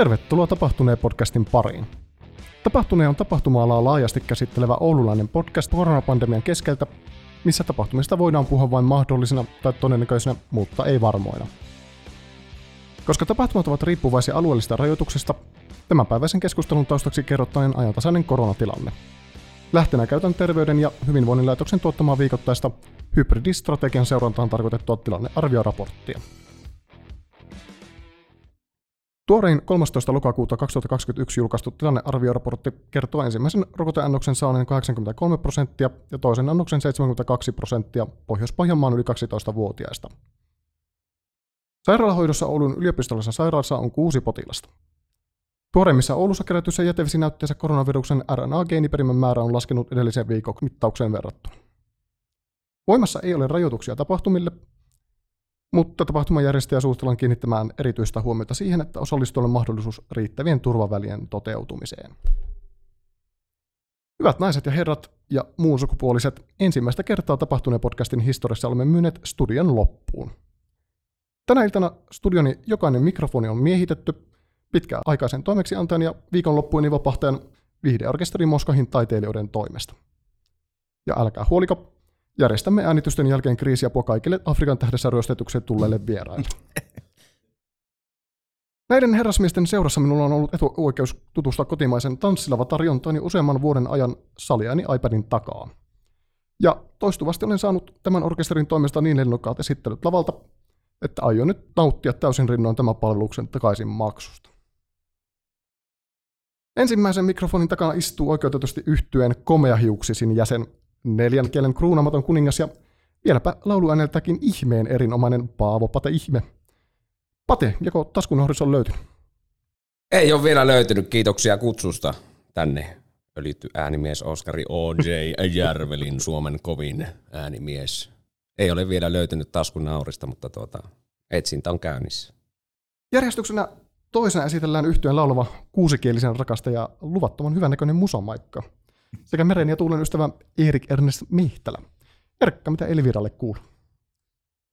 Tervetuloa Tapahtuneen podcastin pariin. Tapahtuneen on tapahtuma-alaa laajasti käsittelevä oululainen podcast koronapandemian keskeltä, missä tapahtumista voidaan puhua vain mahdollisina tai todennäköisinä, mutta ei varmoina. Koska tapahtumat ovat riippuvaisia alueellisista rajoituksista, tämänpäiväisen keskustelun taustaksi kerrottaen ajantasainen koronatilanne. Lähtenä käytän Terveyden ja hyvinvoinnin laitoksen tuottamaa viikoittaista hybridistrategian seurantaan tarkoitettua tilannearvioraporttia. Tuorein 13. lokakuuta 2021 julkaistu tilannearvioraportti kertoo ensimmäisen rokoteannoksen saaneen 83 prosenttia ja toisen annoksen 72 prosenttia Pohjois-Pohjanmaan yli 12-vuotiaista. Sairaalahoidossa Oulun yliopistollisessa sairaalassa on kuusi potilasta. Tuoreimmissa Oulussa kerätyissä jätevesinäytteessä koronaviruksen RNA-geeniperimän määrä on laskenut edellisen viikon mittaukseen verrattuna. Voimassa ei ole rajoituksia tapahtumille, mutta tapahtumajärjestäjä suositellaan kiinnittämään erityistä huomiota siihen, että osallistujille on mahdollisuus riittävien turvavälien toteutumiseen. Hyvät naiset ja herrat ja muun sukupuoliset, ensimmäistä kertaa tapahtuneen podcastin historiassa olemme myyneet studion loppuun. Tänä iltana studioni jokainen mikrofoni on miehitetty pitkäaikaisen toimeksiantajan ja viikonloppuini vapahtajan viihdeorkesterin Moskahin taiteilijoiden toimesta. Ja älkää huoliko, Järjestämme äänitysten jälkeen kriisiapua kaikille Afrikan tähdessä ryöstetykseen tulleille vieraille. Näiden herrasmiesten seurassa minulla on ollut etuoikeus tutustua kotimaisen tanssilava tarjontaan jo useamman vuoden ajan saliani iPadin takaa. Ja toistuvasti olen saanut tämän orkesterin toimesta niin lennokkaat esittelyt lavalta, että aion nyt nauttia täysin rinnoin tämän palveluksen takaisin maksusta. Ensimmäisen mikrofonin takana istuu oikeutetusti yhtyeen komeahiuksisin jäsen neljän kielen kruunamaton kuningas ja vieläpä lauluääneltäkin ihmeen erinomainen Paavo Pate Ihme. Pate, joko taskunohdus on löytynyt? Ei ole vielä löytynyt, kiitoksia kutsusta tänne. Öljytty äänimies Oskari O.J. Järvelin, Suomen kovin äänimies. Ei ole vielä löytynyt taskunaurista, mutta tuota, etsintä on käynnissä. Järjestyksenä toisena esitellään yhtyeen laulava kuusikielisen rakasta ja luvattoman hyvännäköinen musamaikka – sekä meren ja tuulen ystävä Erik Ernest Mihtälä. Erkka, mitä Elviralle kuuluu?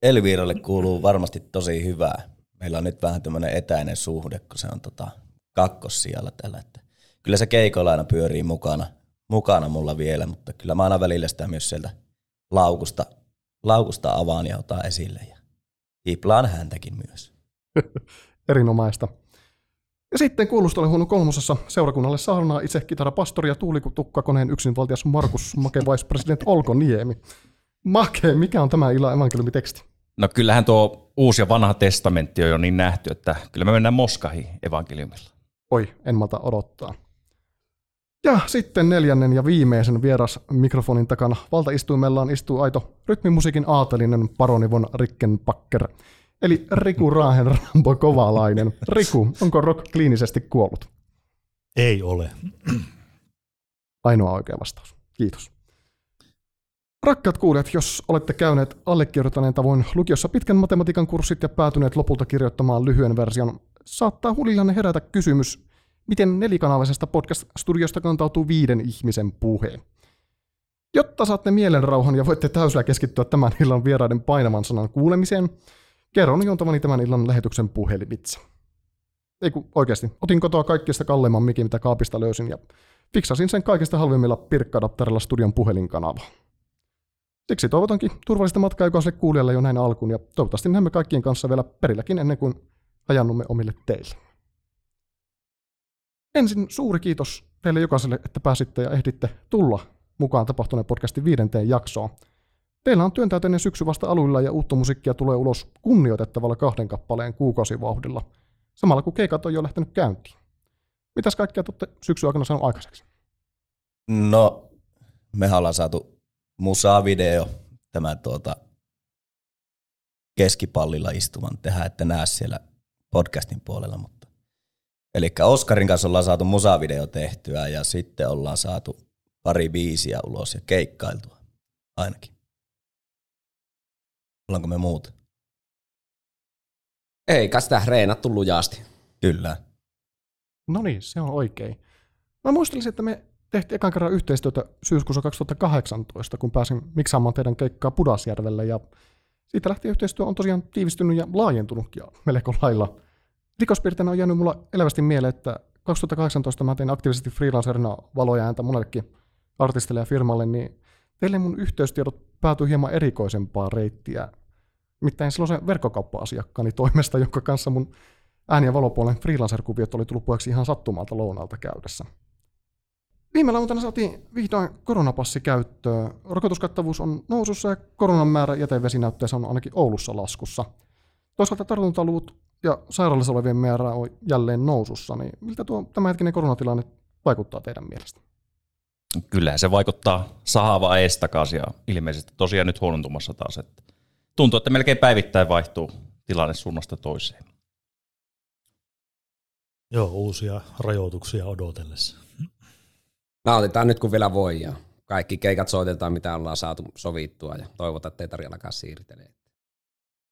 Elviralle kuuluu varmasti tosi hyvää. Meillä on nyt vähän tämmöinen etäinen suhde, kun se on tota kakkossijalla tällä. Että kyllä se keikoilla aina pyörii mukana, mukana mulla vielä, mutta kyllä mä aina välillä sitä myös sieltä laukusta, laukusta avaan ja otan esille. Ja hiplaan häntäkin myös. Erinomaista. Ja sitten kuulusteluhuonun kolmosessa seurakunnalle saarnaa itse kitarapastori ja tuulitukkakoneen yksinvaltias Markus Make Vice President Olko Niemi. Make, mikä on tämä illan evankeliumiteksti? No kyllähän tuo uusi ja vanha testamentti on jo niin nähty, että kyllä me mennään Moskahi evankeliumilla. Oi, en malta odottaa. Ja sitten neljännen ja viimeisen vieras mikrofonin takana valtaistuimellaan istuu aito rytmimusiikin aatelinen paroni von Rickenbacker – Eli Riku Raahen Rambo Kovalainen. Riku, onko Rock kliinisesti kuollut? Ei ole. Ainoa oikea vastaus. Kiitos. Rakkaat kuulijat, jos olette käyneet allekirjoittaneen tavoin lukiossa pitkän matematiikan kurssit ja päätyneet lopulta kirjoittamaan lyhyen version, saattaa hulillanne herätä kysymys, miten nelikanavaisesta podcast-studiosta kantautuu viiden ihmisen puhe. Jotta saatte mielenrauhan ja voitte täysillä keskittyä tämän illan vieraiden painavan sanan kuulemiseen, Kerron juontavani tämän illan lähetyksen puhelimitse. Ei kun oikeasti. Otin kotoa kaikista kalleimman mikin, mitä kaapista löysin, ja fiksasin sen kaikista halvimmilla pirkkadapterilla studion puhelinkanava. Siksi toivotankin turvallista matkaa jokaiselle kuulijalle jo näin alkuun, ja toivottavasti näemme kaikkien kanssa vielä perilläkin ennen kuin ajannumme omille teille. Ensin suuri kiitos teille jokaiselle, että pääsitte ja ehditte tulla mukaan tapahtuneen podcastin viidenteen jaksoon – Teillä on työntäyteinen syksy vasta aluilla ja uutta musiikkia tulee ulos kunnioitettavalla kahden kappaleen kuukausivauhdilla, samalla kun keikat on jo lähtenyt käyntiin. Mitäs kaikkea olette syksy aikana saanut aikaiseksi? No, me ollaan saatu musa-video, tämä tuota, keskipallilla istuvan tehdä, että näe siellä podcastin puolella, mutta Eli Oskarin kanssa ollaan saatu musavideo tehtyä ja sitten ollaan saatu pari biisiä ulos ja keikkailtua ainakin. Ollaanko me muut? Ei, sitä reenattu lujasti. Kyllä. No niin, se on oikein. Mä muistelisin, että me tehtiin ekan kerran yhteistyötä syyskuussa 2018, kun pääsin miksaamaan teidän keikkaa Pudasjärvelle, ja siitä lähtien yhteistyö on tosiaan tiivistynyt ja laajentunut ja melko lailla. Rikospiirteinä on jäänyt mulla elävästi mieleen, että 2018 mä tein aktiivisesti freelancerina valoja ääntä monellekin artistille ja firmalle, niin teille mun yhteystiedot päätyi hieman erikoisempaa reittiä. Mitään silloin se verkkokauppa-asiakkaani toimesta, jonka kanssa mun ääni- ja valopuolen freelancer-kuviot oli tullut puheeksi ihan sattumalta lounalta käydessä. Viime lauantaina saatiin vihdoin koronapassi käyttöön. Rokotuskattavuus on nousussa ja koronan määrä jätevesinäytteessä on ainakin Oulussa laskussa. Toisaalta tartuntaluvut ja sairaalassa olevien määrä on jälleen nousussa, niin miltä tuo tämänhetkinen koronatilanne vaikuttaa teidän mielestä? Kyllähän se vaikuttaa sahavaa ees takaisin ja ilmeisesti tosiaan nyt huonontumassa taas. Että tuntuu, että melkein päivittäin vaihtuu tilanne suunnasta toiseen. Joo, uusia rajoituksia odotellessa. Nautitaan nyt kun vielä voi ja kaikki keikat soitetaan, mitä ollaan saatu sovittua ja toivotaan, että ei tarvitse alkaa siirtelee.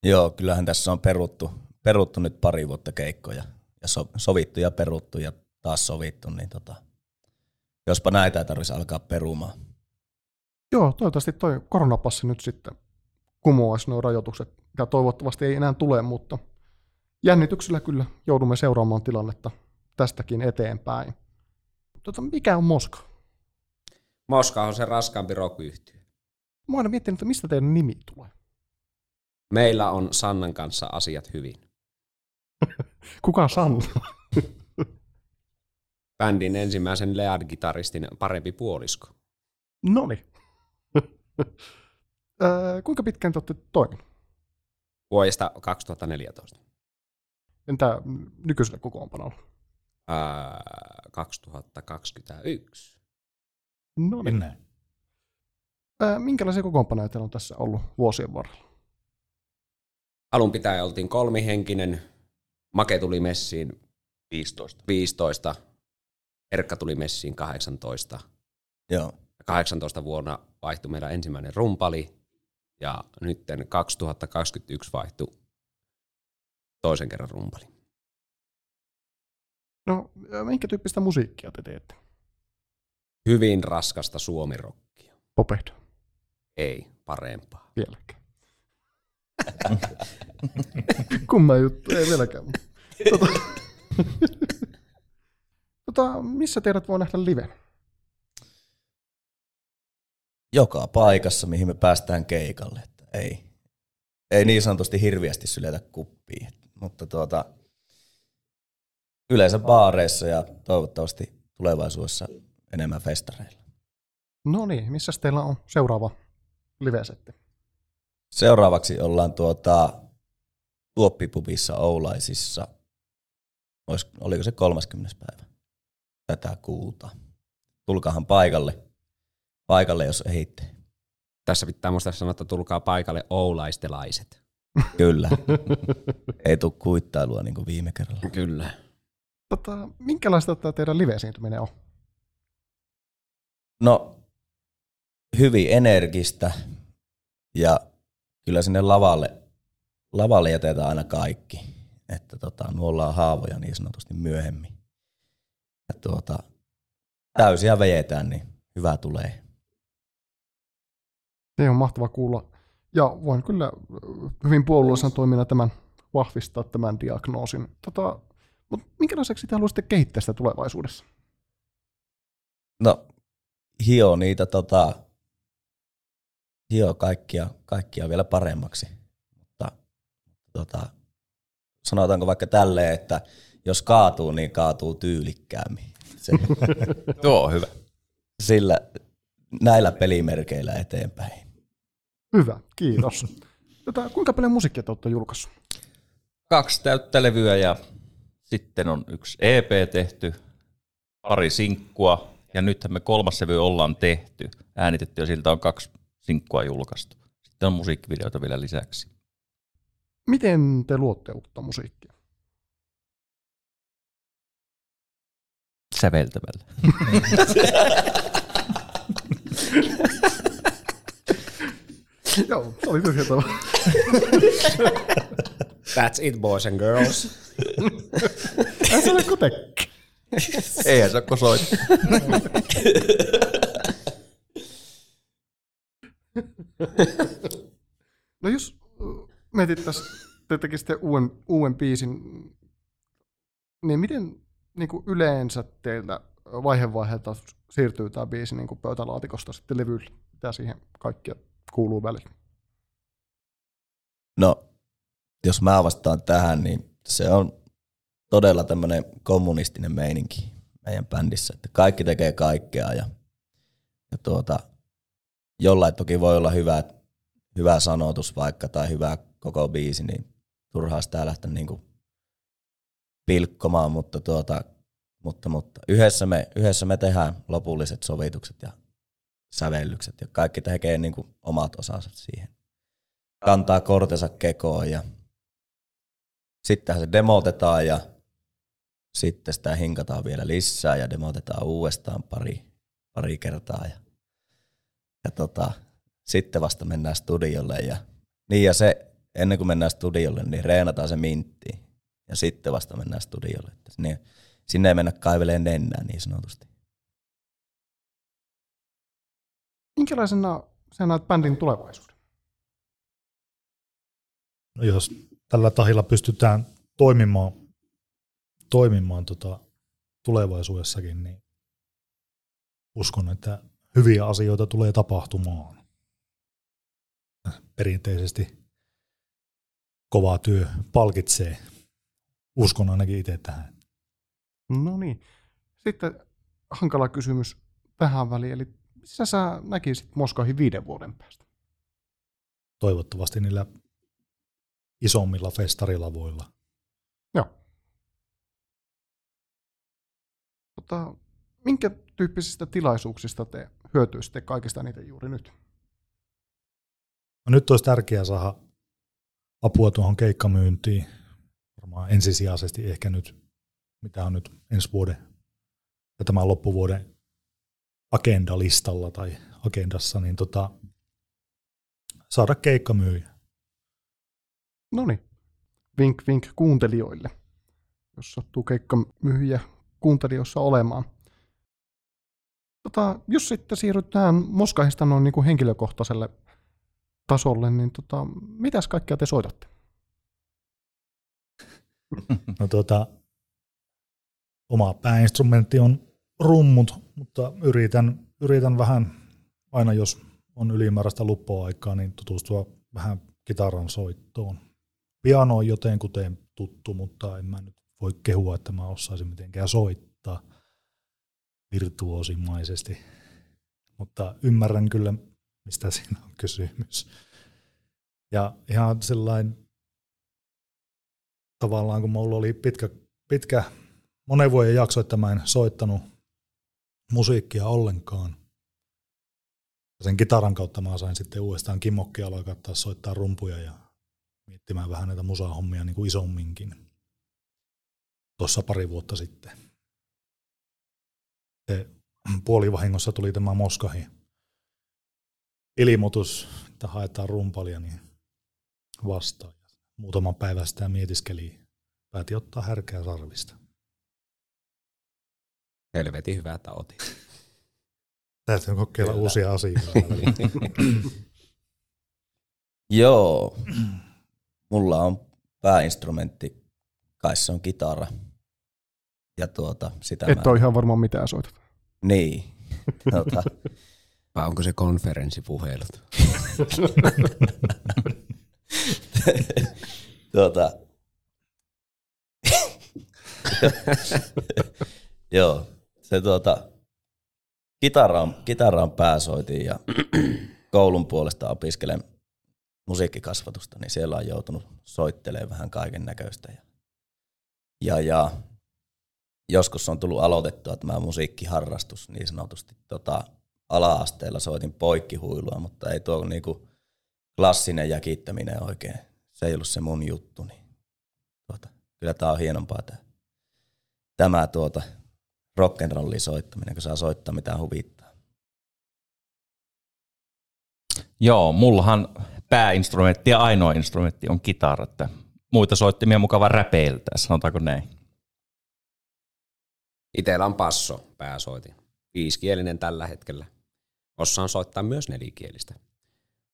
Joo, kyllähän tässä on peruttu, peruttu nyt pari vuotta keikkoja ja so, sovittu ja peruttu ja taas sovittu, niin tota, jospa näitä ei tarvitsisi alkaa perumaan. Joo, toivottavasti toi koronapassi nyt sitten kumoaisi nuo rajoitukset, ja toivottavasti ei enää tule, mutta jännityksellä kyllä joudumme seuraamaan tilannetta tästäkin eteenpäin. Tota, mikä on Moska? Moska on se raskaampi rock -yhtiö. Mä oon miettinyt, että mistä teidän nimi tulee. Meillä on Sannan kanssa asiat hyvin. Kuka Sanna? Bändin ensimmäisen lead-kitaristin parempi puolisko. Noni. Öö, kuinka pitkään te olette toiminut? Vuodesta 2014. Entä nykyisellä kokoonpanolla? Ää, 2021. No niin. Öö, minkälaisia kokoonpanoja teillä on tässä ollut vuosien varrella? Alun pitäen oltiin kolmihenkinen. Make tuli messiin 15. 15. Erkka tuli messiin 18. Joo. 18 vuonna vaihtui meidän ensimmäinen rumpali ja nyt 2021 vaihtui toisen kerran rumpali. No, minkä tyyppistä musiikkia te teette? Hyvin raskasta suomirokkia. Popehdo, Ei, parempaa. vieläkään. Kumma juttu, ei vieläkään. Tota, tota, missä teidät voi nähdä live? Joka paikassa, mihin me päästään keikalle. Että ei, ei niin sanotusti hirviästi syletä kuppiin. Mutta tuota, yleensä baareissa ja toivottavasti tulevaisuudessa enemmän festareilla. No niin, missä teillä on seuraava live-setti? Seuraavaksi ollaan tuota, Tuoppipubissa Oulaisissa. Olis, oliko se 30. päivä tätä kuuta? Tulkahan paikalle, paikalle jos ehitte. Tässä pitää muistaa sanoa, että tulkaa paikalle oulaistelaiset. Kyllä. Ei tule kuittailua niin kuin viime kerralla. Kyllä. Tota, minkälaista tämä teidän live-esiintyminen on? No, hyvin energistä ja kyllä sinne lavalle, lavalle jätetään aina kaikki. Että tota, nuollaan haavoja niin sanotusti myöhemmin. Ja tuota, täysiä vejetään, niin hyvä tulee. Se on mahtava kuulla. Ja voin kyllä hyvin puolueellisena toimina tämän vahvistaa tämän diagnoosin. Tota, mutta minkälaiseksi te haluaisitte kehittää sitä tulevaisuudessa? No, hio niitä tota, hio kaikkia, kaikkia vielä paremmaksi. Mutta tota, sanotaanko vaikka tälleen, että jos kaatuu, niin kaatuu tyylikkäämmin. Se, Tuo on hyvä. sillä, näillä pelimerkeillä eteenpäin. Hyvä, kiitos. Tota, kuinka paljon musiikkia te olette julkaissut? Kaksi täyttä levyä ja sitten on yksi EP tehty, pari sinkkua ja nythän me kolmas levy ollaan tehty, äänitetty ja siltä on kaksi sinkkua julkaistu. Sitten on musiikkivideoita vielä lisäksi. Miten te luotte uutta musiikkia? Säveltämällä. Joo, oli tyhjentävä. That's it, boys and girls. Ei se ole kotekki. Eihän se ole kosoit. No jos ö, mietittäisiin, te tekisitte uuden, uuden biisin, Niin miten niin kuin yleensä teiltä vaihe vaiheelta siirtyy tämä biisi niin kuin pöytälaatikosta sitten levylle? Mitä siihen kaikkia kuuluu välillä? No, jos mä vastaan tähän, niin se on todella tämmöinen kommunistinen meininki meidän bändissä, että kaikki tekee kaikkea ja, ja tuota, jollain toki voi olla hyvä, hyvä sanotus vaikka tai hyvä koko biisi, niin turhaa sitä lähteä niinku pilkkomaan, mutta, tuota, mutta, mutta yhdessä, me, yhdessä me tehdään lopulliset sovitukset ja sävellykset ja kaikki tekee niinku omat osansa siihen. Kantaa kortensa kekoon ja sittenhän se demotetaan ja sitten sitä hinkataan vielä lisää ja demotetaan uudestaan pari, pari kertaa ja, ja tota, sitten vasta mennään studiolle ja niin ja se ennen kuin mennään studiolle, niin reenataan se mintti ja sitten vasta mennään studiolle. Että sinne, sinne ei mennä kaiveleen nennää niin sanotusti. Minkälaisena sä näet bändin tulevaisuuden? No jos tällä tahilla pystytään toimimaan, toimimaan tota tulevaisuudessakin, niin uskon, että hyviä asioita tulee tapahtumaan. Perinteisesti kova työ palkitsee. Uskon ainakin itse tähän. No niin. Sitten hankala kysymys tähän väliin. Eli missä sä näkisit Moskahin viiden vuoden päästä? Toivottavasti niillä isommilla festarilavoilla. Joo. Tota, minkä tyyppisistä tilaisuuksista te hyötyisitte kaikista niitä juuri nyt? No nyt olisi tärkeää saada apua tuohon keikkamyyntiin. Varmaan ensisijaisesti ehkä nyt, mitä on nyt ensi vuoden ja tämän loppuvuoden agendalistalla tai agendassa, niin tota, saada keikkamyyjä. No niin. Vink vink kuuntelijoille, jos sattuu keikkamyyjiä kuuntelijoissa olemaan. Tota, jos sitten siirrytään Moskahista noin niin kuin henkilökohtaiselle tasolle, niin tota, mitäs kaikkea te soitatte? No tuota, oma pääinstrumentti on rummut, mutta yritän, yritän vähän, aina jos on ylimääräistä luppoaikaa, niin tutustua vähän kitaran soittoon. Piano on jotenkuten tuttu, mutta en mä nyt voi kehua, että mä osaisin mitenkään soittaa virtuosimaisesti. Mutta ymmärrän kyllä, mistä siinä on kysymys. Ja ihan sellainen tavallaan, kun mulla oli pitkä, pitkä monen vuoden jakso, että mä en soittanut musiikkia ollenkaan. Sen kitaran kautta mä sain sitten uudestaan kimmokkia alkaa taas soittaa rumpuja ja miettimään vähän näitä musahommia niin kuin isomminkin. Tuossa pari vuotta sitten. Se puolivahingossa tuli tämä Moskahi ilmoitus, että haetaan rumpalia, niin vastaan. Muutaman päivän sitä mietiskeli. Pääti ottaa härkää sarvista. Helvetin hyvä, että otin. Täytyy kokeilla Kyllä. uusia asioita. Joo, mulla on pääinstrumentti, kai se on kitara. Ja tuota, sitä Et mä... ole ihan varmaan mitään soitat. Niin. Tuota, Vai onko se konferenssipuhelut? tuota, Joo, se tuota, kitara on, kitara on pääsoitin ja koulun puolesta opiskelen musiikkikasvatusta, niin siellä on joutunut soittelemaan vähän kaiken näköistä. Ja, ja, ja joskus on tullut aloitettua tämä musiikkiharrastus niin sanotusti. Tota, ala-asteella soitin poikkihuilua, mutta ei tuo niinku klassinen jäkittäminen oikein. Se ei ollut se mun juttu. Niin tuota, kyllä tämä on hienompaa tämä, tämä tuota, rock'n'rollin soittaminen, kun saa soittaa mitä huvittaa. Joo, mullahan pääinstrumentti ja ainoa instrumentti on kitara, että muita soittimia mukava räpeiltää, sanotaanko näin. Itellä on passo pääsoitin. Viisikielinen tällä hetkellä. Osaan soittaa myös nelikielistä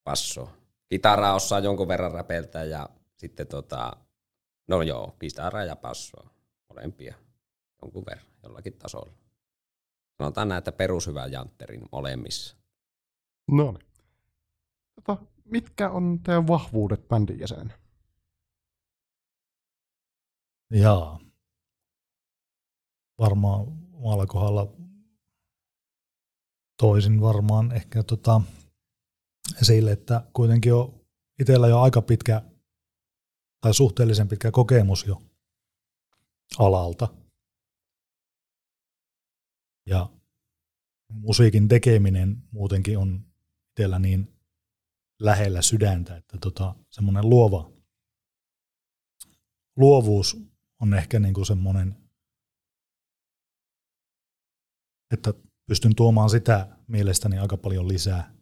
passoa. Kitaraa osaa jonkun verran räpeltää ja sitten tota, no joo, kitaraa ja passoa molempia jonkun verran, jollakin tasolla. Sanotaan näin, että perushyvä jantterin molemmissa. No niin. Tota, mitkä on teidän vahvuudet bändin jäsenenä? Jaa. Varmaan omalla kohdalla toisin varmaan ehkä tota, esille, että kuitenkin on itsellä jo aika pitkä tai suhteellisen pitkä kokemus jo alalta. Ja musiikin tekeminen muutenkin on itsellä niin lähellä sydäntä, että tota, semmoinen luova luovuus on ehkä niin kuin semmoinen, että pystyn tuomaan sitä mielestäni aika paljon lisää.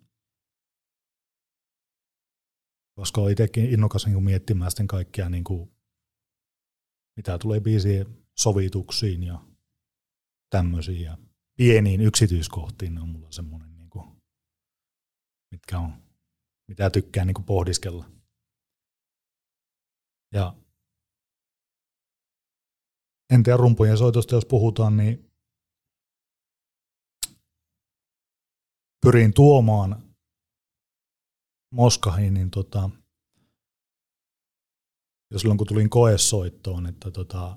Koska olen itsekin innokas niin kuin miettimään sitten kaikkia, niin kuin, mitä tulee biisien sovituksiin ja tämmöisiin. Ja pieniin yksityiskohtiin on mulla semmoinen, niin kuin, mitkä on, mitä tykkään niin kuin pohdiskella. Ja en tiedä rumpujen soitosta, jos puhutaan, niin pyrin tuomaan Moskahiin, niin tota, jos silloin kun tulin koesoittoon, että tota,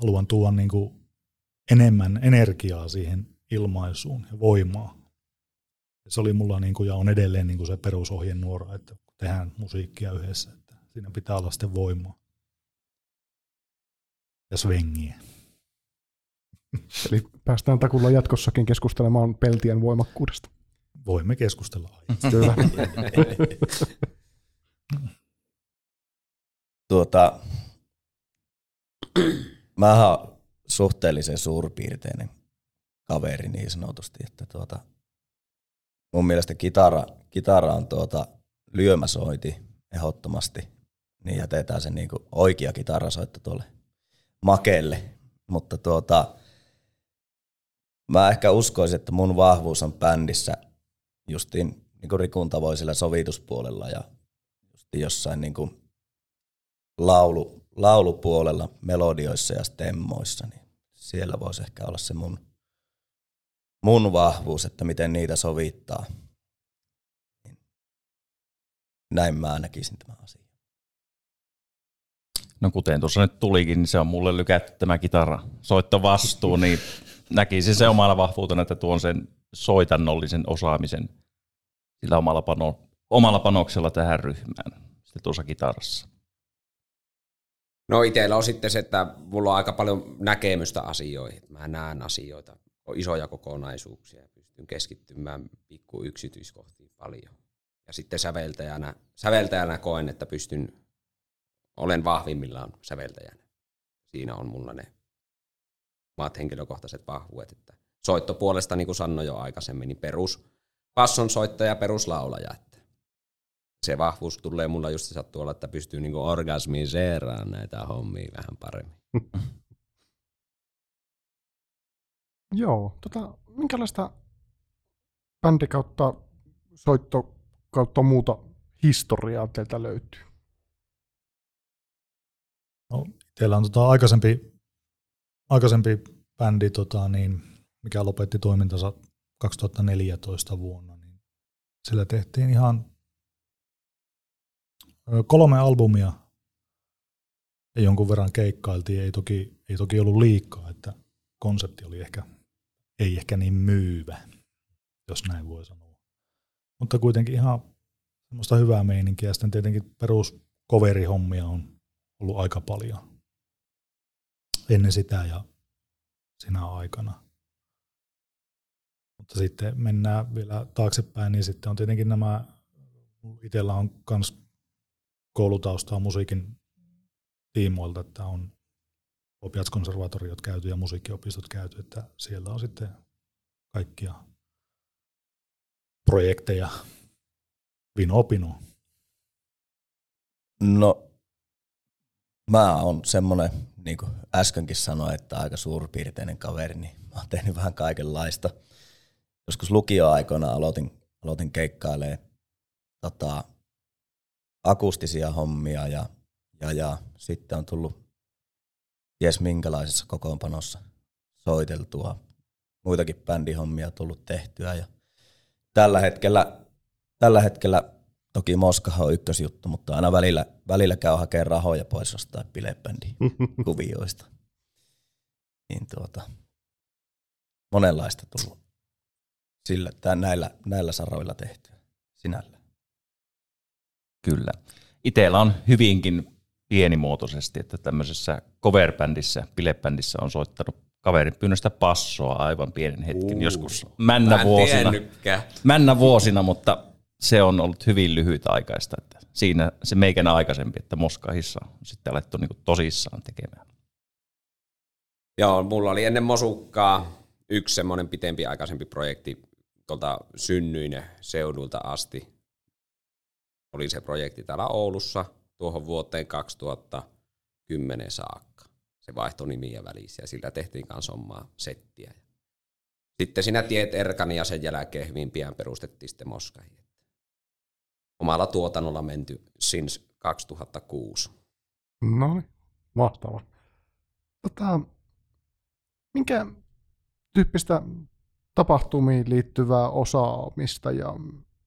haluan tuoda niin kuin enemmän energiaa siihen ilmaisuun ja voimaa. Ja se oli mulla niin kuin, ja on edelleen niin kuin se perusohjenuora, että tehdään musiikkia yhdessä, että siinä pitää olla sitten voimaa ja svengiä. Eli päästään takulla jatkossakin keskustelemaan peltien voimakkuudesta. Voimme keskustella Kyllä. tuota, mä oon suhteellisen suurpiirteinen kaveri niin sanotusti, että tuota, mun mielestä kitara, kitara on tuota lyömäsoiti ehdottomasti, niin jätetään se niinku oikea kitarasoitto tuolle makelle. Mutta tuota, mä ehkä uskoisin, että mun vahvuus on bändissä justiin niin kuin Rikun tavoin sillä sovituspuolella ja justiin jossain niin kuin laulu, laulupuolella, melodioissa ja stemmoissa, niin siellä voisi ehkä olla se mun, mun vahvuus, että miten niitä sovittaa. Näin mä näkisin tämän asian. No kuten tuossa nyt tulikin, niin se on mulle lykätty tämä kitara soittovastuu, niin näkisin se omalla vahvuutena, että tuon sen soitannollisen osaamisen sillä omalla, pano, omalla panoksella tähän ryhmään sitten tuossa kitarassa. No itsellä on sitten se, että mulla on aika paljon näkemystä asioihin. Mä näen asioita, on isoja kokonaisuuksia ja pystyn keskittymään pikku yksityiskohtiin paljon. Ja sitten säveltäjänä, säveltäjänä koen, että pystyn, olen vahvimmillaan säveltäjänä. Siinä on mulla ne omat henkilökohtaiset vahvuudet. Että soittopuolesta, niin kuin sanoin jo aikaisemmin, niin perus basson soittaja, peruslaulaja. Että se vahvuus tulee mulla just tuolla, että pystyy niinku orgasmiseeraamaan näitä hommia vähän paremmin. Joo, tota, minkälaista bändi kautta soitto kautta muuta historiaa teiltä löytyy? No, teillä on tota aikaisempi, aikaisempi bändi, tota, niin, mikä lopetti toimintansa 2014 vuonna, niin sillä tehtiin ihan kolme albumia ja jonkun verran keikkailtiin. Ei toki, ei toki ollut liikaa, että konsepti oli ehkä, ei ehkä niin myyvä, jos näin voi sanoa. Mutta kuitenkin ihan semmoista hyvää meininkiä. Sitten tietenkin perus hommia on ollut aika paljon ennen sitä ja sinä aikana. Mutta sitten mennään vielä taaksepäin, niin sitten on tietenkin nämä, itsellä on myös koulutaustaa musiikin tiimoilta, että on opiatskonservatoriot käyty ja musiikkiopistot käyty, että siellä on sitten kaikkia projekteja vino pino. No, mä oon semmonen, niin kuin äskenkin sanoin, että aika suurpiirteinen kaveri, niin mä oon tehnyt vähän kaikenlaista joskus lukioaikoina aloitin, aloitin keikkailemaan tota, akustisia hommia ja, ja, ja sitten on tullut ties minkälaisessa kokoonpanossa soiteltua. Muitakin bändihommia tullut tehtyä ja tällä hetkellä, tällä hetkellä toki Moskahan on ykkösjuttu, mutta aina välillä, välillä käy hakemaan rahoja pois jostain bilebändin kuvioista. Niin tuota, monenlaista tullut sillä, tää, näillä, näillä saroilla tehtyä sinällä. Kyllä. Itellä on hyvinkin pienimuotoisesti, että tämmöisessä coverbändissä, bilebändissä on soittanut kaverin pyynnöstä passoa aivan pienen hetken, Uu, joskus männä vuosina, männä vuosina, mutta se on ollut hyvin lyhyt aikaista. Että siinä se meikänä aikaisempi, että Moskahissa on sitten alettu niin tosissaan tekemään. Joo, mulla oli ennen Mosukkaa yksi semmoinen pitempi aikaisempi projekti tuolta synnyinen seudulta asti. Oli se projekti täällä Oulussa tuohon vuoteen 2010 saakka. Se vaihtoi nimiä välissä ja sillä tehtiin kanssa omaa settiä. Sitten sinä tiet Erkani ja sen jälkeen hyvin pian perustettiin sitten Moskahi. Omalla tuotannolla menty since 2006. No niin, mahtava. Tota, minkä tyyppistä tapahtumiin liittyvää osaamista ja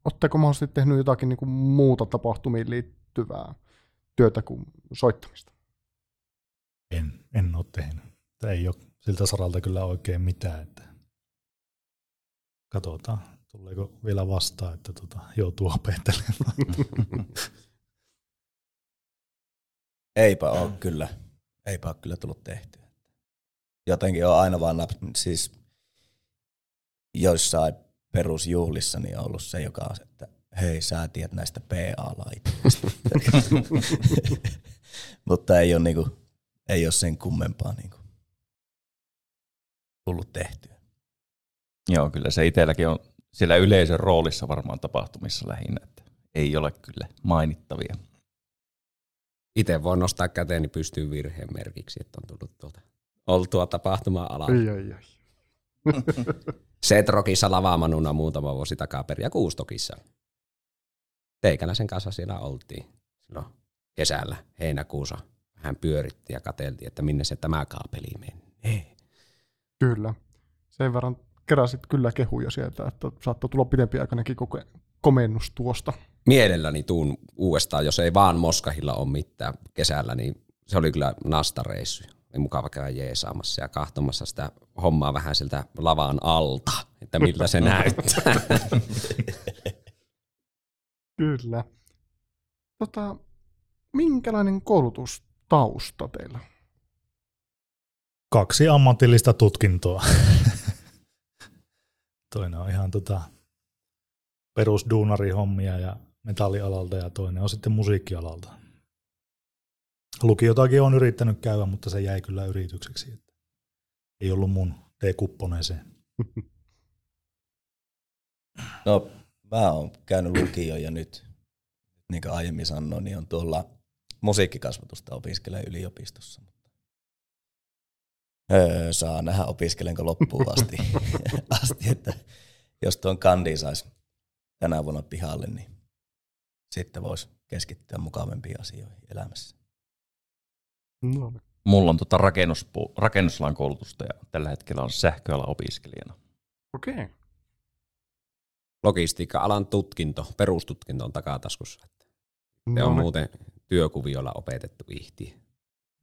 oletteko mahdollisesti tehnyt jotakin niin kuin muuta tapahtumiin liittyvää työtä kuin soittamista? En, en ole tehnyt. Tämä ei ole siltä saralta kyllä oikein mitään. Että katsotaan, tuleeko vielä vastaan, että tota, joutuu opettelemaan. Eipä ole kyllä, eipä ole kyllä tullut tehtyä. Jotenkin on aina vaan siis joissain perusjuhlissa niin on ollut se, joka on, että hei, sä tiedät näistä PA-laitteista. Mutta ei ole, niinku, ei ole sen kummempaa niinku tullut tehtyä. Joo, kyllä se itselläkin on siellä yleisön roolissa varmaan tapahtumissa lähinnä, että ei ole kyllä mainittavia. Itse voin nostaa käteeni pystyyn virheen merkiksi, että on tullut tuolta oltua tapahtumaa alalla. Ai, ai, ai. Setrokissa lavaamanuna muutama vuosi takaperin ja Kuustokissa. Teikäläisen kanssa siellä oltiin silloin kesällä, heinäkuussa. Hän pyöritti ja kateltiin, että minne se tämä kaapeli menee. Kyllä. Sen verran keräsit kyllä kehuja sieltä, että saattoi tulla pidempiaikainenkin koke- komennus tuosta. Mielelläni tuun uudestaan, jos ei vaan Moskahilla ole mitään kesällä, niin se oli kyllä nastareissu. Oli mukava käydä jeesaamassa ja kahtomassa sitä hommaa vähän siltä lavaan alta, että miltä se näyttää. Kyllä. Tota, minkälainen koulutustausta teillä? Kaksi ammatillista tutkintoa. toinen on ihan tota perusduunarihommia ja metallialalta ja toinen on sitten musiikkialalta. Lukiotakin on yrittänyt käydä, mutta se jäi kyllä yritykseksi. Että ei ollut mun T-kupponeeseen. No, mä oon käynyt lukion ja nyt, niin kuin aiemmin sanoin, niin on tuolla musiikkikasvatusta opiskelen yliopistossa. Öö, saa nähdä opiskelenko loppuun asti, asti että jos tuon kandi saisi tänä vuonna pihalle, niin sitten voisi keskittyä mukavampiin asioihin elämässä. No, Mulla on tota rakennuspu- rakennusalan koulutusta ja tällä hetkellä on sähköalan opiskelijana. okei. Okay. Logistiikka-alan tutkinto, perustutkinto on takataskussa. Että Se No, on niin. muuten työkuviolla opetettu ihti.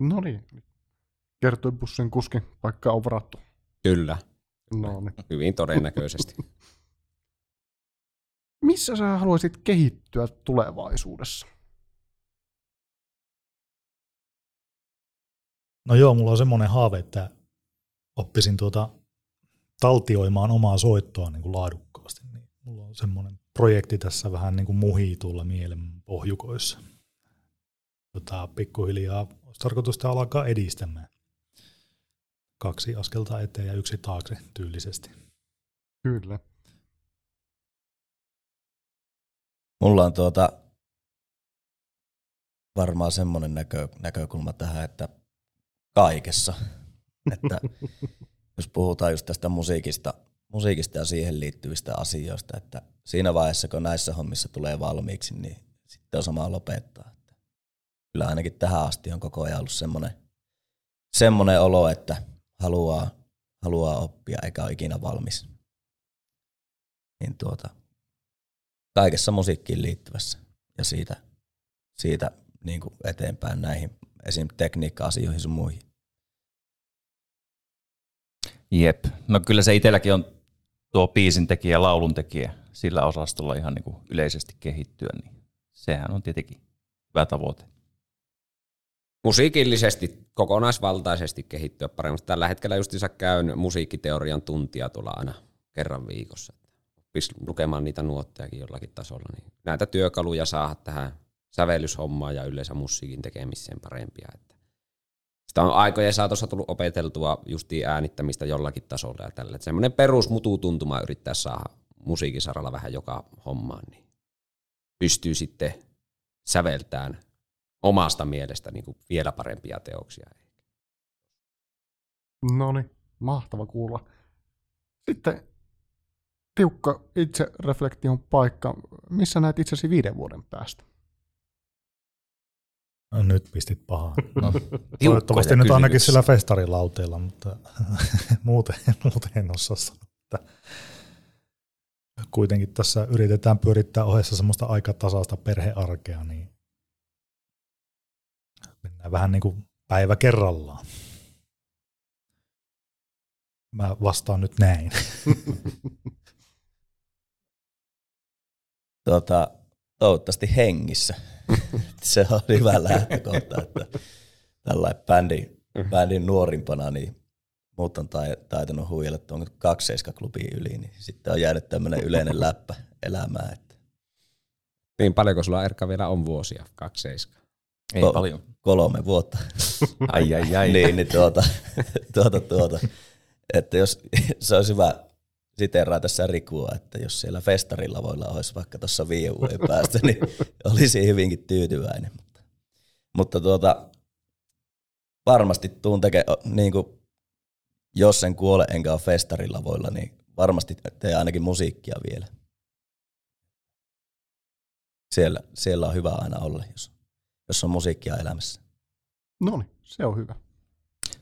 no niin. Kertoibussin kuskin paikka on varattu. Kyllä, No niin. hyvin todennäköisesti. Missä sä haluaisit kehittyä tulevaisuudessa? No joo, mulla on semmoinen haave, että oppisin tuota taltioimaan omaa soittoa niin kuin laadukkaasti. Niin mulla on semmoinen projekti tässä vähän niin kuin muhii tuolla mielen pohjukoissa. Tota, pikkuhiljaa olisi tarkoitus sitä alkaa edistämään. Kaksi askelta eteen ja yksi taakse tyylisesti. Kyllä. Mulla on tuota varmaan semmoinen näkö, näkökulma tähän, että kaikessa, että jos puhutaan just tästä musiikista, musiikista ja siihen liittyvistä asioista, että siinä vaiheessa, kun näissä hommissa tulee valmiiksi, niin sitten on sama lopettaa. Että kyllä ainakin tähän asti on koko ajan ollut semmoinen, semmoinen olo, että haluaa, haluaa oppia eikä ole ikinä valmis. Niin tuota, kaikessa musiikkiin liittyvässä ja siitä, siitä niin kuin eteenpäin näihin esim. tekniikka-asioihin sun muihin. Jep. No kyllä se itselläkin on tuo biisin tekijä, laulun tekijä sillä osastolla ihan niin kuin yleisesti kehittyä, niin sehän on tietenkin hyvä tavoite. Musiikillisesti, kokonaisvaltaisesti kehittyä paremmin. Tällä hetkellä justiinsa käyn musiikkiteorian tuntia tuolla aina kerran viikossa. Oppis lukemaan niitä nuottejakin jollakin tasolla. Niin näitä työkaluja saada tähän sävellyshommaan ja yleensä musiikin tekemiseen parempia. Että sitä on aikojen saatossa tullut opeteltua justiin äänittämistä jollakin tasolla ja tällä. Semmoinen perusmututuntuma yrittää saada musiikin saralla vähän joka hommaan, niin pystyy sitten säveltään omasta mielestä niin kuin vielä parempia teoksia. No niin, mahtava kuulla. Sitten tiukka itse reflektion paikka. Missä näet itsesi viiden vuoden päästä? No, nyt pistit pahaa. No, toivottavasti nyt ainakin sillä festarilauteella, mutta muuten, muuten en osaa sanoa. Kuitenkin tässä yritetään pyörittää ohessa semmoista aika tasaista perhearkea, niin mennään vähän niin kuin päivä kerrallaan. Mä vastaan nyt näin. tuota, toivottavasti hengissä. Se on hyvä lähtökohta, että tällainen bändi, bändin nuorimpana, niin muut on taitanut huijella tuon 27 klubiin yli, niin sitten on jäänyt tämmöinen yleinen läppä elämään. Että. Niin paljonko sulla Erkka vielä on vuosia, 27? Ei Ko- paljon. Kolme vuotta. ai ai ai. niin, niin tuota, tuota, tuota. Että jos se olisi hyvä siteeraa tässä Rikua, että jos siellä festarilla voilla olisi vaikka tuossa viiden vuoden päästä, niin olisi hyvinkin tyytyväinen. Mutta, mutta tuota, varmasti tuun tekemään, niin kuin, jos en kuole enkä ole festarilla voilla, niin varmasti teen ainakin musiikkia vielä. Siellä, siellä on hyvä aina olla, jos, jos on musiikkia elämässä. No niin, se on hyvä.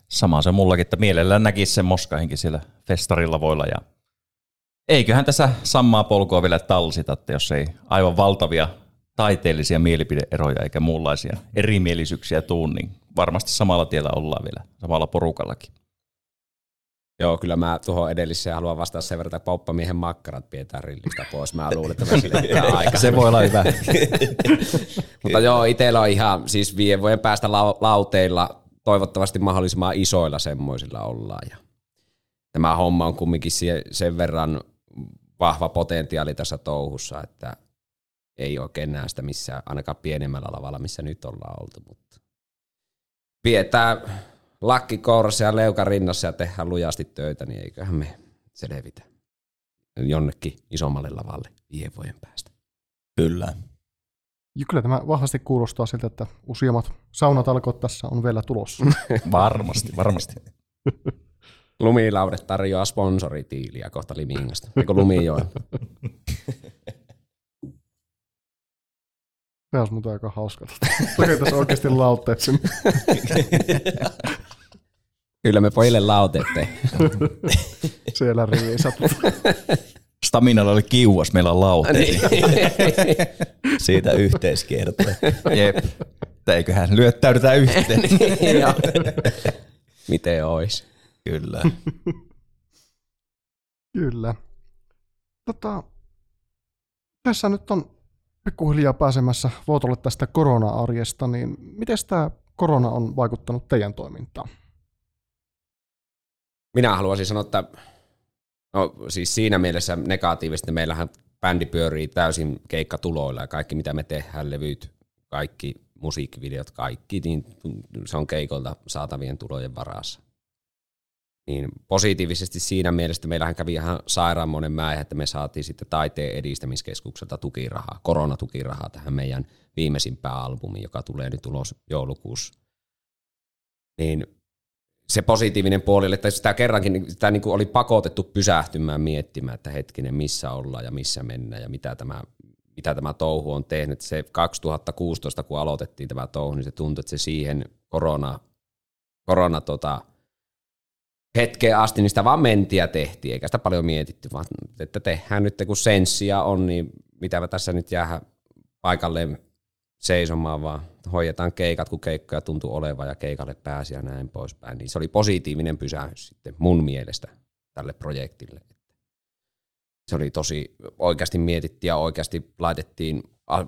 Sama se mullakin, että mielellään näkisi sen moskahinkin siellä festarilla voilla ja eiköhän tässä sammaa polkua vielä talsita, että jos ei aivan valtavia taiteellisia mielipideeroja eikä muunlaisia erimielisyyksiä tuu, niin varmasti samalla tiellä ollaan vielä, samalla porukallakin. Joo, kyllä mä tuohon edelliseen haluan vastata sen verran, että pauppamiehen makkarat pidetään rillistä pois. Mä luulen, että me aika. Se voi olla hyvä. Mutta joo, itsellä on ihan, siis viiden vuoden päästä lauteilla, toivottavasti mahdollisimman isoilla semmoisilla ollaan. Ja tämä homma on kumminkin sen verran vahva potentiaali tässä touhussa, että ei oikein näe sitä missään, ainakaan pienemmällä lavalla, missä nyt ollaan oltu. Mutta pidetään lakki kourassa ja leuka rinnassa ja tehdään lujasti töitä, niin eiköhän me selvitä jonnekin isommalle lavalle viiden vuoden päästä. Kyllä. Ja kyllä tämä vahvasti kuulostaa siltä, että useammat saunatalkot tässä on vielä tulossa. varmasti, varmasti. Lumilaude tarjoaa sponsoritiiliä kohta Limingasta, eikö Lumijoen? Se olisi muuten aika hauska. Rakentais oikeasti lautteet sinne. Kyllä me pojille lauteet Siellä riisat. Staminalla oli kiuas, meillä on lauteet. Niin. Siitä yhteiskiertoa. Jep. Eiköhän lyöttäydytään yhteen. niin, Miten ois? Kyllä. Kyllä. Tota, tässä nyt on pikkuhiljaa pääsemässä Vuotolle tästä korona-arjesta, niin miten tämä korona on vaikuttanut teidän toimintaan? Minä haluaisin sanoa, että no, siis siinä mielessä negatiivisesti meillähän bändi pyörii täysin keikkatuloilla ja kaikki mitä me tehdään, levyt, kaikki musiikkivideot, kaikki, niin se on keikolta saatavien tulojen varassa. Niin positiivisesti siinä mielessä meillähän kävi ihan sairaan monen määrä, että me saatiin sitten taiteen edistämiskeskukselta tukirahaa, koronatukirahaa tähän meidän viimeisimpään albumiin, joka tulee nyt ulos joulukuussa. Niin se positiivinen puoli, että sitä kerrankin sitä niin kuin oli pakotettu pysähtymään miettimään, että hetkinen, missä ollaan ja missä mennään ja mitä tämä, mitä tämä touhu on tehnyt. Se 2016, kun aloitettiin tämä touhu, niin se tuntui, että se siihen korona korona tota, hetkeen asti, niin sitä vaan mentiin ja tehtiin, eikä sitä paljon mietitty, vaan että tehdään nyt kun senssiä on, niin mitä tässä nyt jää paikalleen seisomaan, vaan hoidetaan keikat, kun keikkoja tuntuu olevan ja keikalle pääsi ja näin poispäin. Niin se oli positiivinen pysähdys sitten mun mielestä tälle projektille. Se oli tosi, oikeasti mietittiin ja oikeasti laitettiin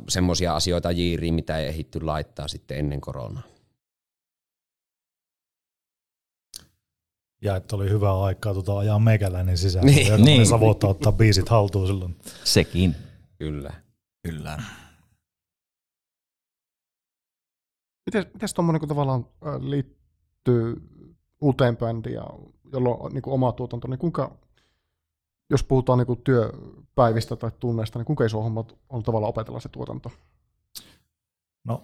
semmoisia asioita jiiriin, mitä ei ehditty laittaa sitten ennen koronaa. Ja että oli hyvä aikaa tota, ajaa meikäläinen sisään. Niin. Ja niin. savottaa ottaa biisit haltuun silloin. Sekin. Kyllä. Kyllä. Miten, miten tuommoinen kun tavallaan liittyy uuteen bändiin, ja, jolloin on niin kuin oma tuotanto, niin kuinka, jos puhutaan niin kuin työpäivistä tai tunneista, niin kuinka iso homma on tavallaan opetella se tuotanto? No,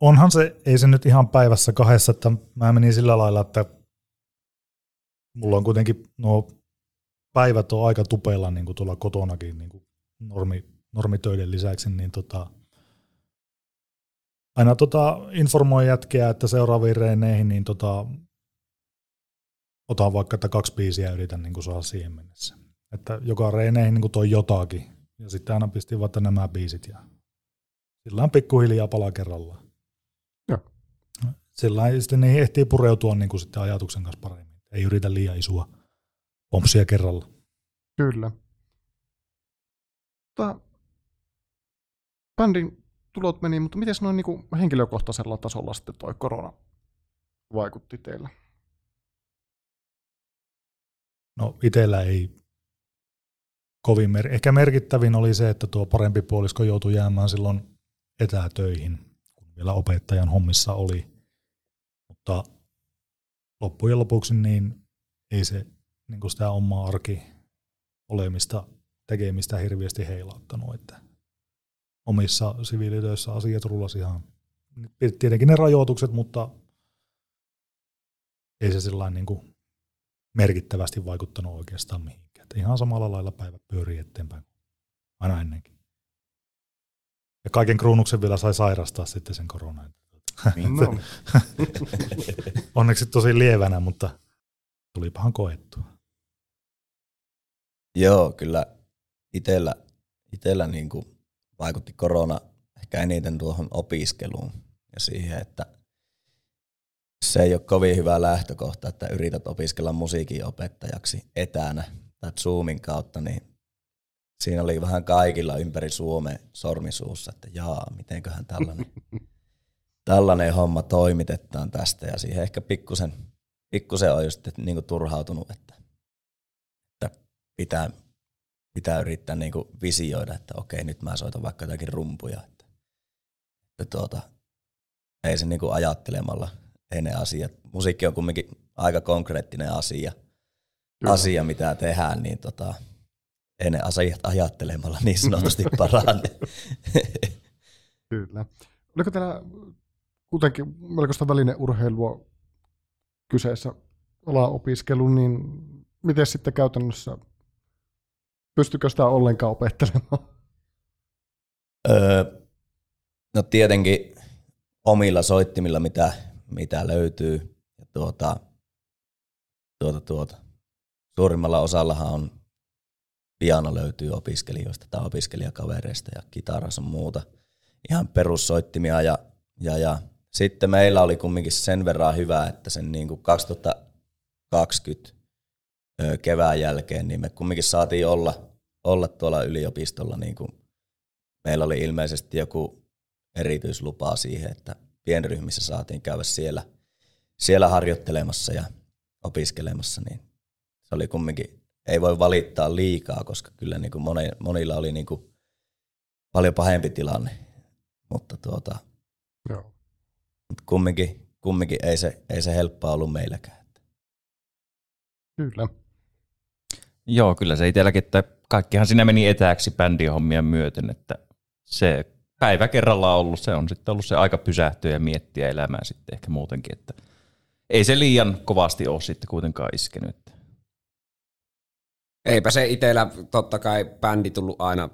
onhan se, ei se nyt ihan päivässä kahdessa, että mä menin sillä lailla, että mulla on kuitenkin nuo päivät on aika tupeilla niin kuin tuolla kotonakin niin kuin normi, normitöiden lisäksi, niin tota, aina tota, informoi jätkeä, että seuraaviin reeneihin, niin tota, otan vaikka että kaksi biisiä ja yritän niin kuin saada siihen mennessä. Että joka reeneihin niin kuin toi jotakin. Ja sitten aina pistin vaikka nämä biisit ja sillä on pikkuhiljaa pala kerrallaan. Joo. Sillä sitten niihin ehtii pureutua niin kuin sitten ajatuksen kanssa paremmin. Ei yritä liian isoa pompsia kerralla. Kyllä. Tota, bändin tulot meni, mutta miten noin niin henkilökohtaisella tasolla sitten toi korona vaikutti teillä? No itellä ei kovin, mer- ehkä merkittävin oli se, että tuo parempi puolisko joutui jäämään silloin etätöihin, kun vielä opettajan hommissa oli. Mutta loppujen lopuksi niin ei se niin kuin sitä omaa arki olemista, tekemistä hirveästi heilauttanut, että omissa siviilitöissä asiat rullasi ihan, tietenkin ne rajoitukset, mutta ei se sillä niin kuin merkittävästi vaikuttanut oikeastaan mihinkään. Että ihan samalla lailla päivä pyörii eteenpäin aina ennenkin. Ja kaiken kruunuksen vielä sai sairastaa sitten sen koronan. No. Onneksi tosi lievänä, mutta tulipahan koettua. Joo, kyllä itellä, itellä niin kuin vaikutti korona ehkä eniten tuohon opiskeluun ja siihen, että se ei ole kovin hyvä lähtökohta, että yrität opiskella musiikin opettajaksi etänä tai Zoomin kautta, niin siinä oli vähän kaikilla ympäri Suomen sormisuussa, että jaa, mitenköhän tällainen, tällainen homma toimitetaan tästä. Ja siihen ehkä pikkusen, pikkusen on just niin kuin turhautunut, että, että pitää, pitää yrittää niin kuin visioida, että okei, nyt mä soitan vaikka jotakin rumpuja. Että, että tuota, ei se niin kuin ajattelemalla ei ne asiat. Musiikki on kumminkin aika konkreettinen asia, Kyllä. asia mitä tehdään, niin tota, ei ne asiat ajattelemalla niin sanotusti parane. Kyllä. Oliko teillä kuitenkin melkoista välineurheilua kyseessä opiskelu, niin miten sitten käytännössä, pystykö sitä ollenkaan opettelemaan? Öö, no tietenkin omilla soittimilla, mitä mitä löytyy. Ja tuota, tuota, tuota. Suurimmalla osallahan on piano löytyy opiskelijoista tai opiskelijakavereista ja kitaras on muuta. Ihan perussoittimia ja, ja, ja sitten meillä oli kumminkin sen verran hyvä, että sen niin kuin 2020 kevään jälkeen niin me kumminkin saatiin olla, olla tuolla yliopistolla. Niin kuin meillä oli ilmeisesti joku erityislupa siihen, että pienryhmissä saatiin käydä siellä, siellä harjoittelemassa ja opiskelemassa, niin se oli kumminkin, ei voi valittaa liikaa, koska kyllä niin kuin monilla oli niin kuin paljon pahempi tilanne, mutta tuota, Joo. Kumminkin, kumminkin ei, se, ei se helppoa ollut meilläkään. Kyllä. Joo, kyllä se itselläkin, että kaikkihan siinä meni etääksi bändihommien myöten, että se päivä kerrallaan ollut, se on sitten ollut se aika pysähtyä ja miettiä elämää sitten ehkä muutenkin, että ei se liian kovasti ole sitten kuitenkaan iskenyt. Eipä se itsellä, totta kai bändi tullut aina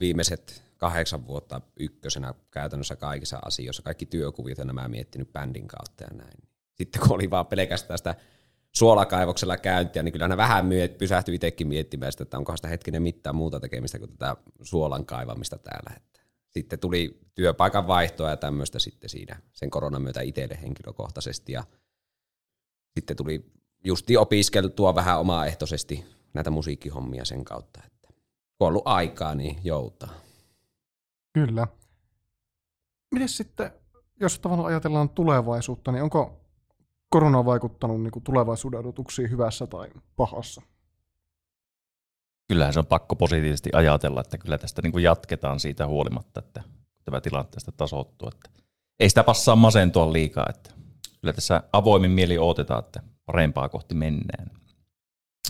viimeiset kahdeksan vuotta ykkösenä käytännössä kaikissa asioissa. Kaikki työkuvit ja nämä miettinyt bändin kautta ja näin. sitten kun oli vaan pelkästään sitä suolakaivoksella käyntiä, niin kyllä ne vähän myy- pysähtyi itsekin miettimään sitä, että onko sitä hetkinen mitään muuta tekemistä kuin tätä suolan kaivamista täällä. Että sitten tuli työpaikan vaihtoa ja tämmöistä sitten siinä sen koronan myötä itselle henkilökohtaisesti ja sitten tuli justi opiskeltua vähän omaehtoisesti näitä musiikkihommia sen kautta, että kun on ollut aikaa, niin joutaa. Kyllä. Miten sitten, jos tavallaan ajatellaan tulevaisuutta, niin onko korona vaikuttanut niin kuin tulevaisuuden odotuksiin hyvässä tai pahassa? Kyllähän se on pakko positiivisesti ajatella, että kyllä tästä niin kuin jatketaan siitä huolimatta, että tämä tilanne tästä tasoittuu. Että ei sitä passaa masentua liikaa, että kyllä tässä avoimin mieli odotetaan, että parempaa kohti mennään.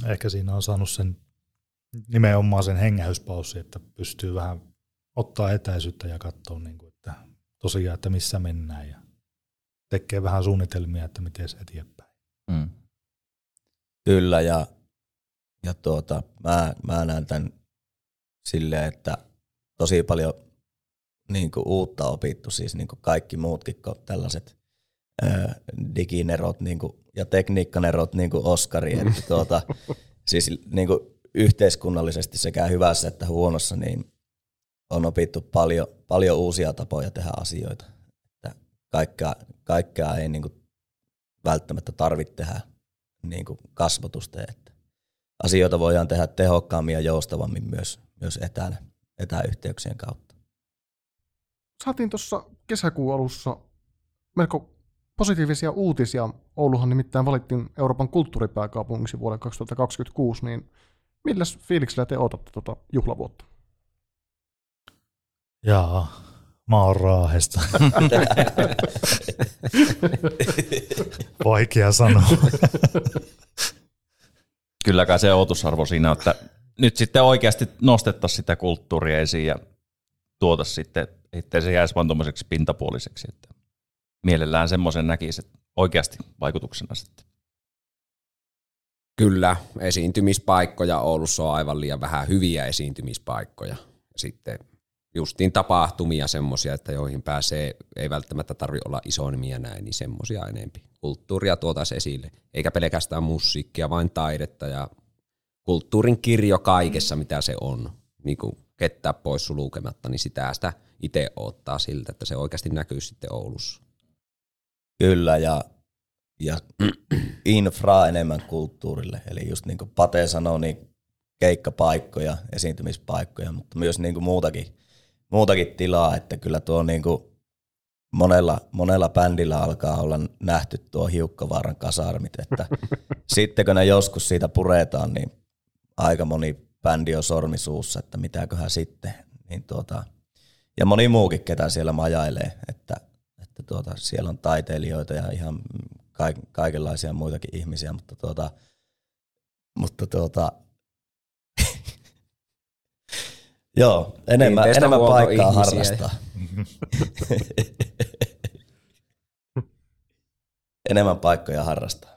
Ehkä siinä on saanut sen nimenomaan sen hengähyspaussi, että pystyy vähän ottaa etäisyyttä ja katsoa, niin kuin, että tosiaan, että missä mennään ja tekee vähän suunnitelmia, että miten se eteenpäin. Mm. Kyllä, ja, ja tuota, mä, mä näen tämän silleen, että tosi paljon niin kuin uutta opittu, siis niin kuin kaikki muutkin kuin tällaiset ö, diginerot niin kuin, ja tekniikkanerot niin kuin Oskari, että tuota, siis niin kuin yhteiskunnallisesti sekä hyvässä että huonossa, niin on opittu paljon, paljon uusia tapoja tehdä asioita. Että kaikkea, kaikkea ei niin kuin välttämättä tarvitse tehdä niin kuin kasvotusta, että asioita voidaan tehdä tehokkaammin ja joustavammin myös, myös etänä, etäyhteyksien kautta. Saatiin tuossa kesäkuun alussa melko positiivisia uutisia. Ouluhan nimittäin valittiin Euroopan kulttuuripääkaupungiksi vuoden 2026, niin milläs fiiliksellä te odotatte tuota juhlavuotta? Jaa, mä oon Raahesta. Vaikea sanoa. Kyllä kai se odotusarvo siinä on, että nyt sitten oikeasti nostettaisiin sitä kulttuuria esiin ja tuota sitten, ettei se jäisi vain tuommoiseksi pintapuoliseksi. Että mielellään semmoisen näkisi oikeasti vaikutuksena sitten. Kyllä, esiintymispaikkoja Oulussa on aivan liian vähän hyviä esiintymispaikkoja. Sitten justiin tapahtumia semmoisia, että joihin pääsee, ei välttämättä tarvi olla iso nimiä näin, niin semmoisia enempi. Kulttuuria tuotaisiin esille, eikä pelkästään musiikkia, vain taidetta ja kulttuurin kirjo kaikessa, mitä se on. Niin kuin kettää pois sulukematta, niin sitä sitä itse ottaa siltä, että se oikeasti näkyy sitten Oulussa. Kyllä, ja, ja infraa enemmän kulttuurille. Eli just niin kuin Pate sanoi, niin keikkapaikkoja, esiintymispaikkoja, mutta myös niin kuin muutakin, muutakin tilaa, että kyllä tuo niin kuin monella, monella bändillä alkaa olla nähty tuo Hiukkavaaran kasarmit, että sitten kun ne joskus siitä puretaan, niin aika moni bändi on sormisuussa, että mitäköhän sitten. Niin tuota, ja moni muukin, ketä siellä majailee, että, että tuota, siellä on taiteilijoita ja ihan kaik, kaikenlaisia muitakin ihmisiä, mutta tuota, mutta tuota, joo, enemmän, enemmän paikkaa huoltoihmisiä. harrastaa. enemmän paikkoja harrastaa.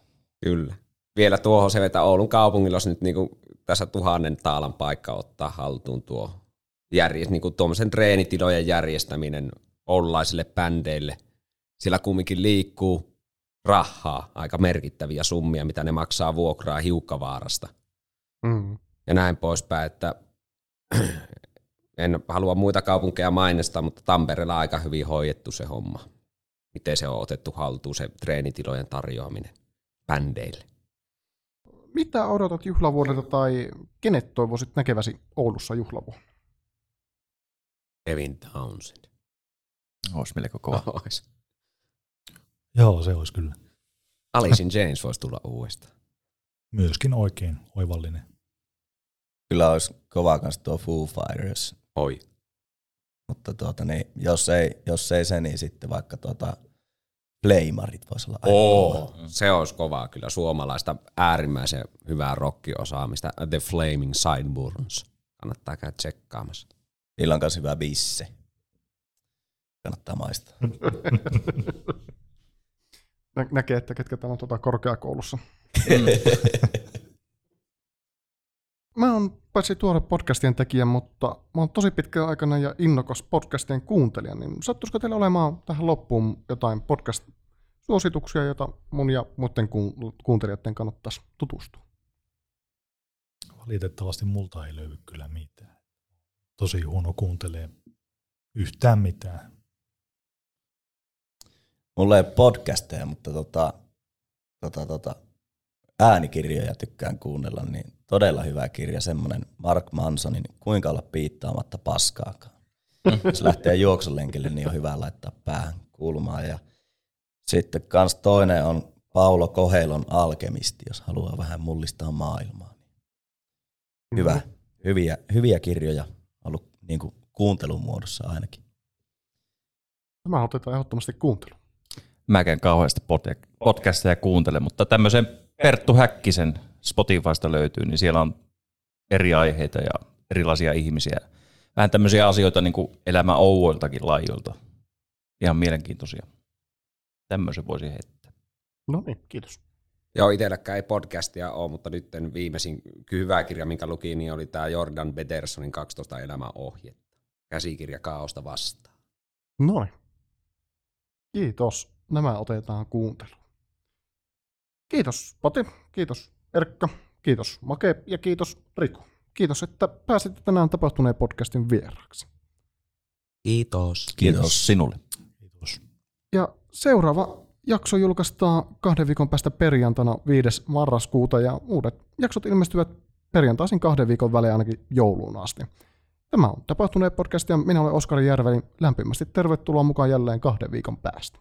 Kyllä. Vielä tuohon se, että Oulun kaupungilla olisi nyt niinku tässä tuhannen taalan paikka ottaa haltuun tuo järjest, niinku tuommoisen treenitilojen järjestäminen oululaisille bändeille. Sillä kumminkin liikkuu rahaa, aika merkittäviä summia, mitä ne maksaa vuokraa hiukkavaarasta. Mm. ja näin poispäin, että en halua muita kaupunkeja mainostaa, mutta Tampereella on aika hyvin hoidettu se homma. Miten se on otettu haltuun, se treenitilojen tarjoaminen bändeille. Mitä odotat juhlavuodelta tai kenet toivoisit näkeväsi Oulussa juhlavuonna? Kevin Townsend. Olisi melko kova. Ois. Joo, se olisi kyllä Alice in James voisi tulla uudestaan. myöskin oikein oivallinen. Kyllä olisi kova kanssa tuo Foo Fighters, Oi. mutta tuota, niin, jos, ei, jos ei se, niin sitten vaikka tuota, Playmarit voisi olla aika Oo, kova. se olisi kovaa kyllä suomalaista äärimmäisen hyvää rockiosaamista. The Flaming Sideburns. Kannattaa käydä tsekkaamassa. Niillä on myös hyvä bisse. Kannattaa maistaa. Nä- näkee, että ketkä täällä on tuota korkeakoulussa. Mä oon paitsi tuore podcastien tekijä, mutta mä oon tosi pitkän aikana ja innokas podcastien kuuntelija, niin sattuisiko teillä olemaan tähän loppuun jotain podcast suosituksia, joita mun ja muiden ku- kuuntelijoiden kannattaisi tutustua. Valitettavasti multa ei löydy kyllä mitään. Tosi huono kuuntelee yhtään mitään. Mulla ei podcasteja, mutta tota, tota, tota, äänikirjoja tykkään kuunnella, niin todella hyvä kirja, semmoinen Mark Mansonin Kuinka olla piittaamatta paskaakaan. Jos lähtee juoksulenkille, niin on hyvä laittaa päähän kuulumaan. Ja sitten kans toinen on Paulo Kohelon Alkemisti, jos haluaa vähän mullistaa maailmaa. Hyvä, hyviä, hyviä kirjoja, ollut niin kuin kuuntelun muodossa ainakin. Tämä otetaan ehdottomasti kuuntelu. Mäkään kauheasti pod- podcasteja kuuntele, mutta tämmöisen Perttu Häkkisen Spotifysta löytyy, niin siellä on eri aiheita ja erilaisia ihmisiä. Vähän tämmöisiä asioita niin kuin elämä ouoiltakin laajoilta. Ihan mielenkiintoisia. Tämmöisen voisi heittää. No niin, kiitos. Joo, itselläkään ei podcastia ole, mutta nyt viimeisin hyvä kirja, minkä lukin, niin oli tämä Jordan Petersonin 12 elämäohjetta. Käsikirja Kaaosta vastaan. Noin. Kiitos. Nämä otetaan kuunteluun. Kiitos Pati, kiitos Erkka, kiitos Make ja kiitos Riku. Kiitos, että pääsitte tänään tapahtuneen podcastin vieraaksi. Kiitos. Kiitos sinulle. Kiitos. Ja seuraava jakso julkaistaan kahden viikon päästä perjantaina 5. marraskuuta ja uudet jaksot ilmestyvät perjantaisin kahden viikon välein ainakin jouluun asti. Tämä on tapahtuneen podcast ja minä olen Oskari Järveli. Lämpimästi tervetuloa mukaan jälleen kahden viikon päästä.